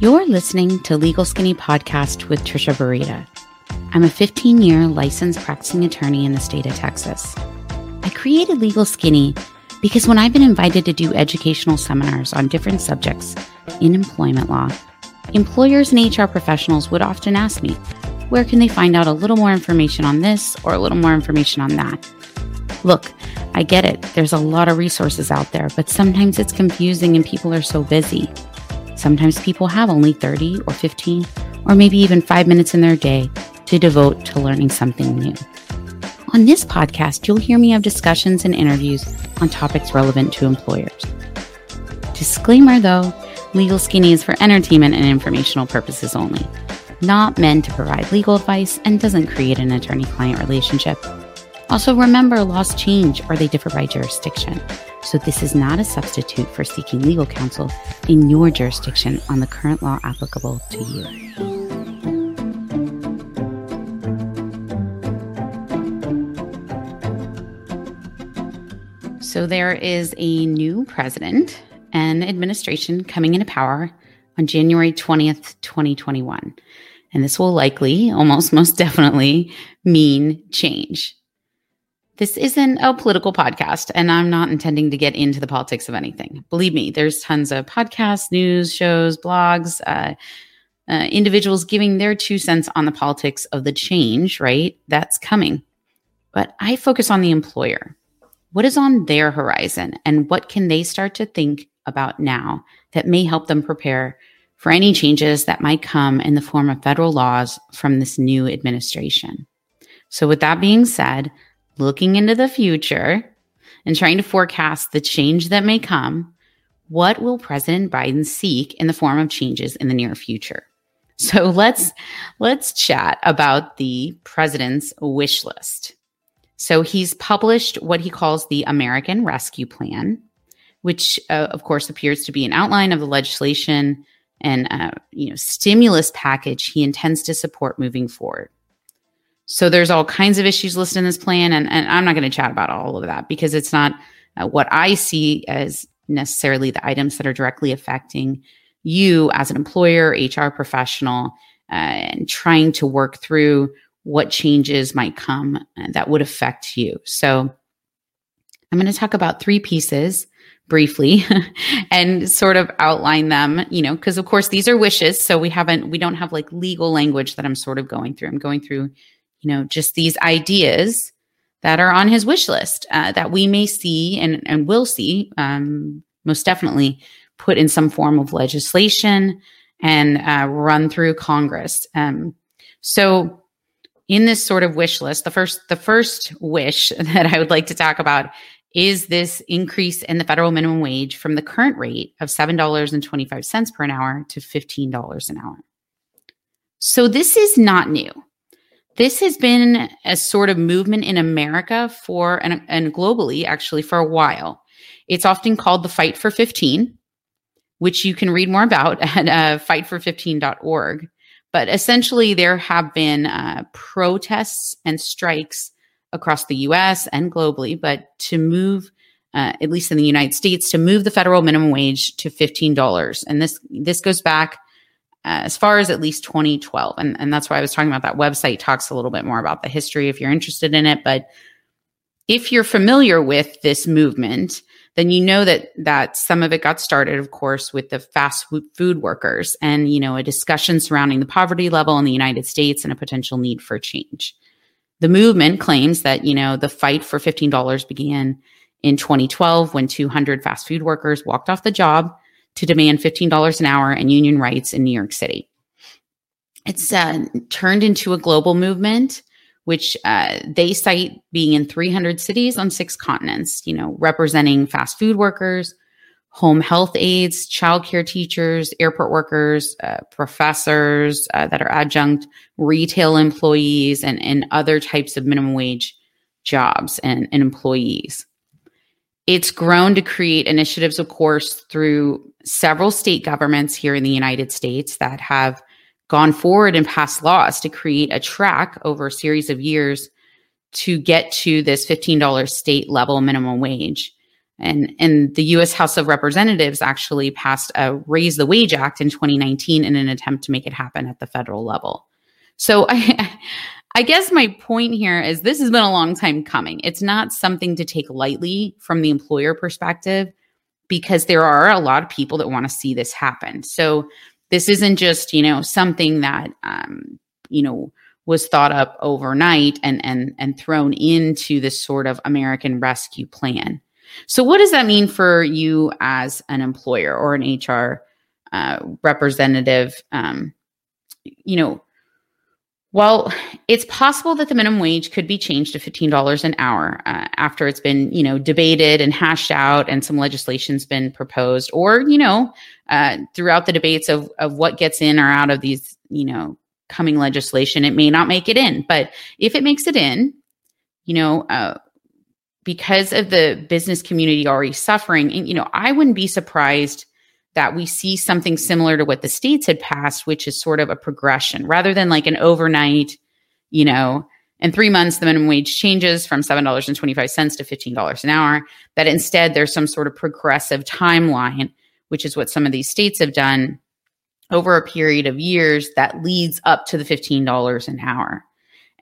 You're listening to Legal Skinny Podcast with Trisha Burita. I'm a 15 year licensed practicing attorney in the state of Texas. I created Legal Skinny because when I've been invited to do educational seminars on different subjects in employment law, employers and HR professionals would often ask me, where can they find out a little more information on this or a little more information on that? Look, I get it. There's a lot of resources out there, but sometimes it's confusing and people are so busy. Sometimes people have only 30 or 15 or maybe even five minutes in their day to devote to learning something new. On this podcast, you'll hear me have discussions and interviews on topics relevant to employers. Disclaimer though, Legal Skinny is for entertainment and informational purposes only, not meant to provide legal advice and doesn't create an attorney client relationship. Also, remember laws change or they differ by jurisdiction. So, this is not a substitute for seeking legal counsel in your jurisdiction on the current law applicable to you. So, there is a new president and administration coming into power on January 20th, 2021. And this will likely, almost most definitely, mean change. This isn't a political podcast, and I'm not intending to get into the politics of anything. Believe me, there's tons of podcasts, news shows, blogs, uh, uh, individuals giving their two cents on the politics of the change, right? That's coming. But I focus on the employer. What is on their horizon, and what can they start to think about now that may help them prepare for any changes that might come in the form of federal laws from this new administration? So, with that being said, looking into the future and trying to forecast the change that may come, what will President Biden seek in the form of changes in the near future? So let's let's chat about the president's wish list. So he's published what he calls the American Rescue Plan, which uh, of course appears to be an outline of the legislation and uh, you know stimulus package he intends to support moving forward. So there's all kinds of issues listed in this plan, and, and I'm not going to chat about all of that because it's not uh, what I see as necessarily the items that are directly affecting you as an employer, HR professional, uh, and trying to work through what changes might come uh, that would affect you. So I'm going to talk about three pieces briefly and sort of outline them, you know, because of course these are wishes. So we haven't, we don't have like legal language that I'm sort of going through. I'm going through you know, just these ideas that are on his wish list uh, that we may see and, and will see, um, most definitely put in some form of legislation and uh, run through Congress. Um, so, in this sort of wish list, the first the first wish that I would like to talk about is this increase in the federal minimum wage from the current rate of seven dollars and twenty five cents per an hour to fifteen dollars an hour. So this is not new. This has been a sort of movement in America for and, and globally actually for a while. It's often called the Fight for 15, which you can read more about at uh, fightfor15.org. But essentially, there have been uh, protests and strikes across the US and globally, but to move, uh, at least in the United States, to move the federal minimum wage to $15. And this, this goes back Uh, as far as at least 2012. And, and that's why I was talking about that website talks a little bit more about the history if you're interested in it. But if you're familiar with this movement, then you know that that some of it got started, of course, with the fast food workers and you know a discussion surrounding the poverty level in the United States and a potential need for change. The movement claims that you know the fight for fifteen dollars began in 2012 when 200 fast food workers walked off the job to demand $15 an hour and union rights in New York City. It's uh, turned into a global movement, which uh, they cite being in 300 cities on six continents, you know, representing fast food workers, home health aides, childcare teachers, airport workers, uh, professors uh, that are adjunct, retail employees, and, and other types of minimum wage jobs and, and employees. It's grown to create initiatives, of course, through several state governments here in the United States that have gone forward and passed laws to create a track over a series of years to get to this $15 state level minimum wage. And, and the US House of Representatives actually passed a Raise the Wage Act in 2019 in an attempt to make it happen at the federal level. So I, I guess my point here is this has been a long time coming. It's not something to take lightly from the employer perspective because there are a lot of people that want to see this happen. So this isn't just, you know, something that, um, you know, was thought up overnight and and and thrown into this sort of American Rescue Plan. So, what does that mean for you as an employer or an HR uh, representative? Um, you know, well, it's possible that the minimum wage could be changed to $15 an hour uh, after it's been, you know, debated and hashed out and some legislation's been proposed or, you know, uh, throughout the debates of, of what gets in or out of these, you know, coming legislation, it may not make it in. But if it makes it in, you know, uh, because of the business community already suffering, and, you know, I wouldn't be surprised that we see something similar to what the states had passed, which is sort of a progression rather than like an overnight, you know, in three months, the minimum wage changes from $7.25 to $15 an hour, that instead there's some sort of progressive timeline, which is what some of these states have done over a period of years that leads up to the $15 an hour.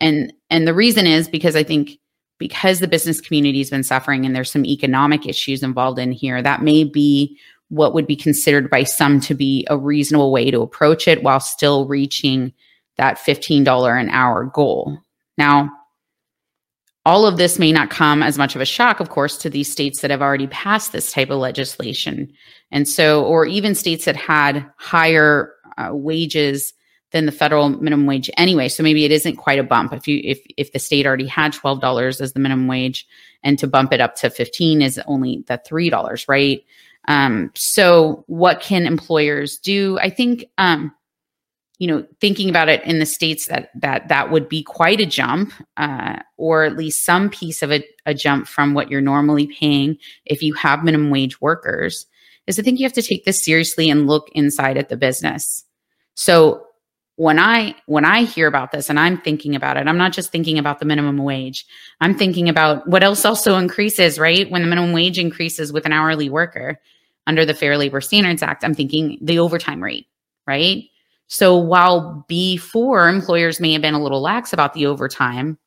And and the reason is because I think because the business community has been suffering and there's some economic issues involved in here, that may be what would be considered by some to be a reasonable way to approach it while still reaching that $15 an hour goal. Now, all of this may not come as much of a shock, of course, to these states that have already passed this type of legislation. And so, or even states that had higher uh, wages than the federal minimum wage anyway. So maybe it isn't quite a bump if you if if the state already had twelve dollars as the minimum wage, and to bump it up to fifteen is only the three dollars, right? Um, so, what can employers do? I think, um, you know, thinking about it in the states that that that would be quite a jump, uh, or at least some piece of a, a jump from what you're normally paying if you have minimum wage workers. Is I think you have to take this seriously and look inside at the business. So when I when I hear about this and I'm thinking about it, I'm not just thinking about the minimum wage. I'm thinking about what else also increases, right? When the minimum wage increases with an hourly worker, under the Fair Labor Standards Act, I'm thinking the overtime rate, right? So while before employers may have been a little lax about the overtime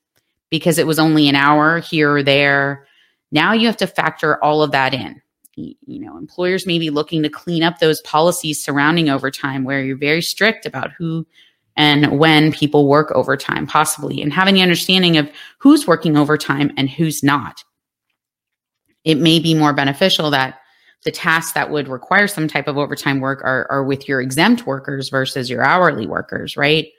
because it was only an hour here or there, now you have to factor all of that in. You know, employers may be looking to clean up those policies surrounding overtime where you're very strict about who and when people work overtime, possibly, and having the understanding of who's working overtime and who's not. It may be more beneficial that the tasks that would require some type of overtime work are, are with your exempt workers versus your hourly workers, right?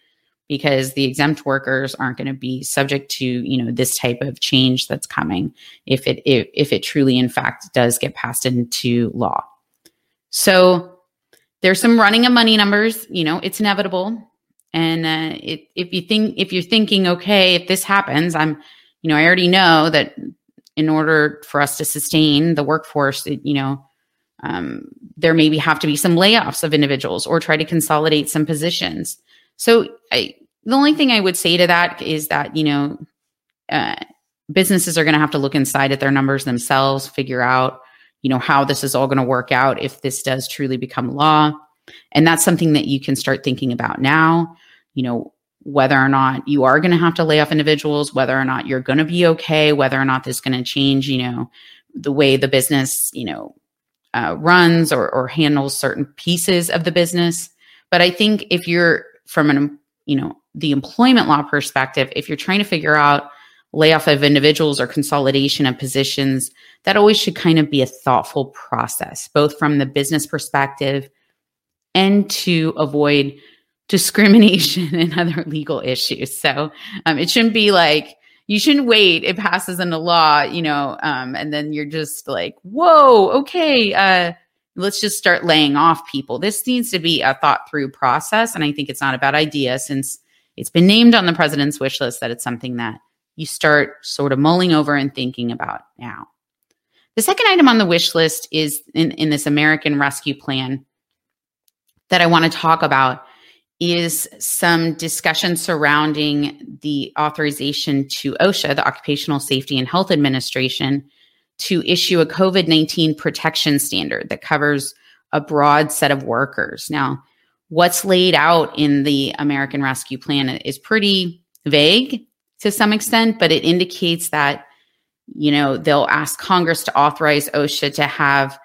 Because the exempt workers aren't going to be subject to, you know, this type of change that's coming if it if, if it truly in fact does get passed into law. So there's some running of money numbers, you know, it's inevitable. And uh, it, if you think if you're thinking, okay, if this happens, I'm, you know, I already know that in order for us to sustain the workforce, it, you know, um, there maybe have to be some layoffs of individuals or try to consolidate some positions. So I, the only thing I would say to that is that, you know, uh, businesses are going to have to look inside at their numbers themselves, figure out, you know, how this is all going to work out if this does truly become law. And that's something that you can start thinking about now, you know, whether or not you are going to have to lay off individuals, whether or not you're going to be okay, whether or not this is going to change, you know, the way the business, you know, uh, runs or, or handles certain pieces of the business. But I think if you're from an, you know, the employment law perspective, if you're trying to figure out layoff of individuals or consolidation of positions, that always should kind of be a thoughtful process, both from the business perspective and to avoid discrimination and other legal issues. So um, it shouldn't be like, you shouldn't wait. It passes into law you know um, and then you're just like whoa okay uh, let's just start laying off people. This needs to be a thought through process and i think it's not a bad idea since it's been named on the president's wish list that it's something that you start sort of mulling over and thinking about now. The second item on the wish list is in, in this american rescue plan that i want to talk about is some discussion surrounding the authorization to OSHA, the Occupational Safety and Health Administration, to issue a COVID 19 protection standard that covers a broad set of workers. Now, what's laid out in the American Rescue Plan is pretty vague to some extent, but it indicates that, you know, they'll ask Congress to authorize OSHA to have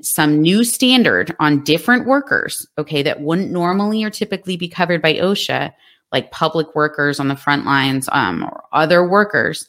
some new standard on different workers, okay, that wouldn't normally or typically be covered by OSHA, like public workers on the front lines um, or other workers,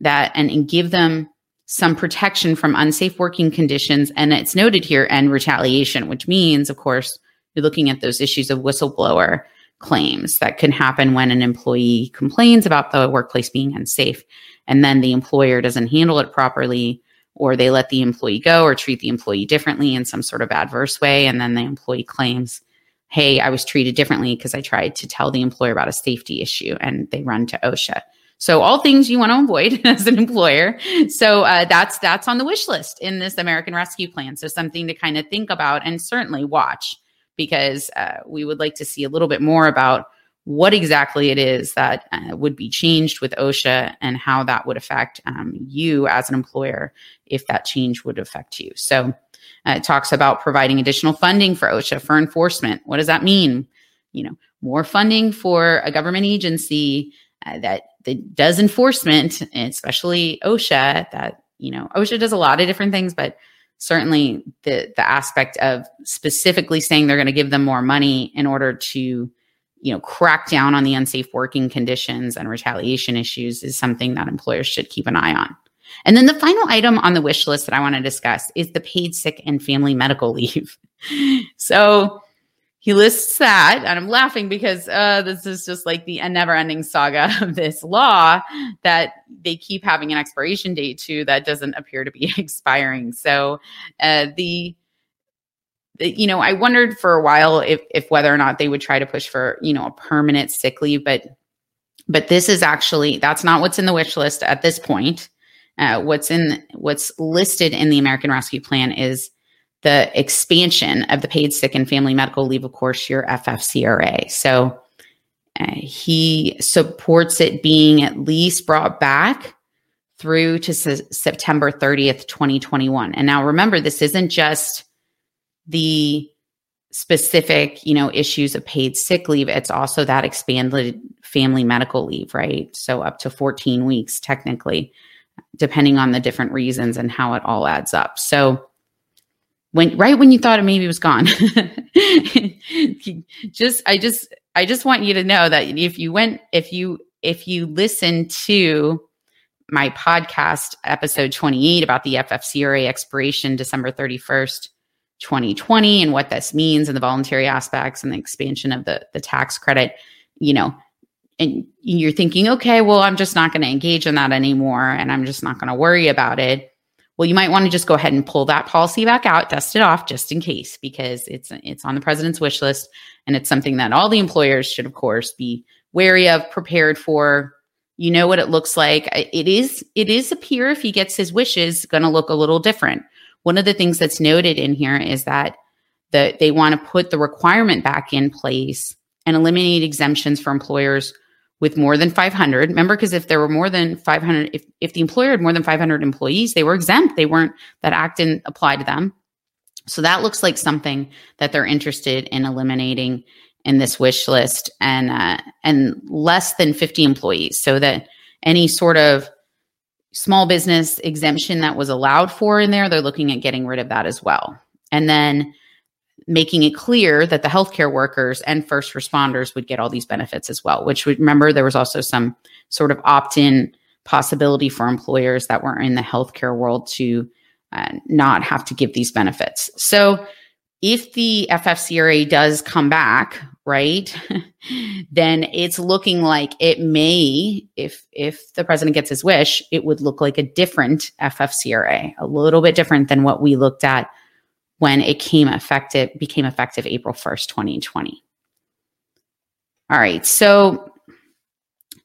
that and, and give them some protection from unsafe working conditions. And it's noted here and retaliation, which means, of course, you're looking at those issues of whistleblower claims that can happen when an employee complains about the workplace being unsafe and then the employer doesn't handle it properly or they let the employee go or treat the employee differently in some sort of adverse way and then the employee claims hey i was treated differently because i tried to tell the employer about a safety issue and they run to osha so all things you want to avoid as an employer. So uh, that's that's on the wish list in this American Rescue Plan. So something to kind of think about and certainly watch because uh, we would like to see a little bit more about what exactly it is that uh, would be changed with OSHA and how that would affect um, you as an employer if that change would affect you. So uh, it talks about providing additional funding for OSHA for enforcement. What does that mean? You know, more funding for a government agency uh, that that does enforcement, especially OSHA. That you know, OSHA does a lot of different things, but certainly the the aspect of specifically saying they're going to give them more money in order to you know crack down on the unsafe working conditions and retaliation issues is something that employers should keep an eye on. And then the final item on the wish list that I want to discuss is the paid sick and family medical leave. so he lists that and i'm laughing because uh, this is just like the never ending saga of this law that they keep having an expiration date to that doesn't appear to be expiring so uh, the, the you know i wondered for a while if if whether or not they would try to push for you know a permanent sick leave but but this is actually that's not what's in the wish list at this point uh, what's in what's listed in the american rescue plan is the expansion of the paid sick and family medical leave, of course, your FFCRA. So uh, he supports it being at least brought back through to September 30th, 2021. And now remember, this isn't just the specific, you know, issues of paid sick leave. It's also that expanded family medical leave, right? So up to 14 weeks, technically, depending on the different reasons and how it all adds up. So when right when you thought it maybe was gone just i just i just want you to know that if you went if you if you listen to my podcast episode 28 about the ffcra expiration december 31st 2020 and what this means and the voluntary aspects and the expansion of the the tax credit you know and you're thinking okay well i'm just not going to engage in that anymore and i'm just not going to worry about it well, you might want to just go ahead and pull that policy back out, dust it off just in case, because it's it's on the president's wish list, and it's something that all the employers should, of course, be wary of, prepared for. You know what it looks like. It is it is appear if he gets his wishes, going to look a little different. One of the things that's noted in here is that that they want to put the requirement back in place and eliminate exemptions for employers with more than 500 remember because if there were more than 500 if, if the employer had more than 500 employees they were exempt. They weren't that act didn't apply to them. So that looks like something that they're interested in eliminating in this wish list and uh, and less than 50 employees. So that any sort of small business exemption that was allowed for in there they're looking at getting rid of that as well and then making it clear that the healthcare workers and first responders would get all these benefits as well, which would remember there was also some sort of opt in possibility for employers that were in the healthcare world to uh, not have to give these benefits. So if the FFCRA does come back, right, then it's looking like it may, if if the president gets his wish, it would look like a different FFCRA, a little bit different than what we looked at when it came effective became effective April 1st, 2020. All right. So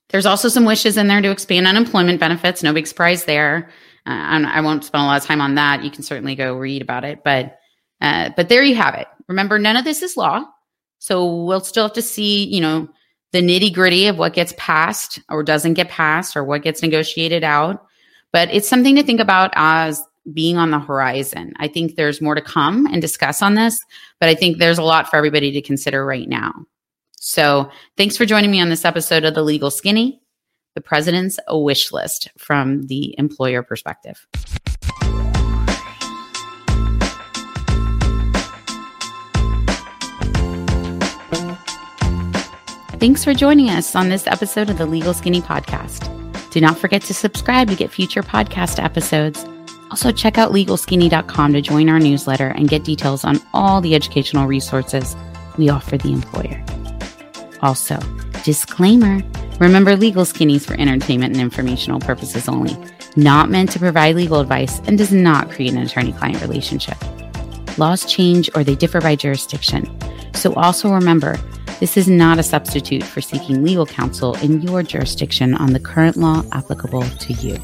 there's also some wishes in there to expand unemployment benefits. No big surprise there. Uh, I won't spend a lot of time on that. You can certainly go read about it, but uh, but there you have it. Remember, none of this is law, so we'll still have to see, you know, the nitty gritty of what gets passed or doesn't get passed or what gets negotiated out. but it's something to think about as being on the horizon. I think there's more to come and discuss on this, but I think there's a lot for everybody to consider right now. So, thanks for joining me on this episode of The Legal Skinny, the president's wish list from the employer perspective. Thanks for joining us on this episode of the Legal Skinny Podcast. Do not forget to subscribe to get future podcast episodes. Also, check out legalskinny.com to join our newsletter and get details on all the educational resources we offer the employer. Also, disclaimer remember, Legal Skinny is for entertainment and informational purposes only, not meant to provide legal advice, and does not create an attorney client relationship. Laws change or they differ by jurisdiction. So, also remember, this is not a substitute for seeking legal counsel in your jurisdiction on the current law applicable to you.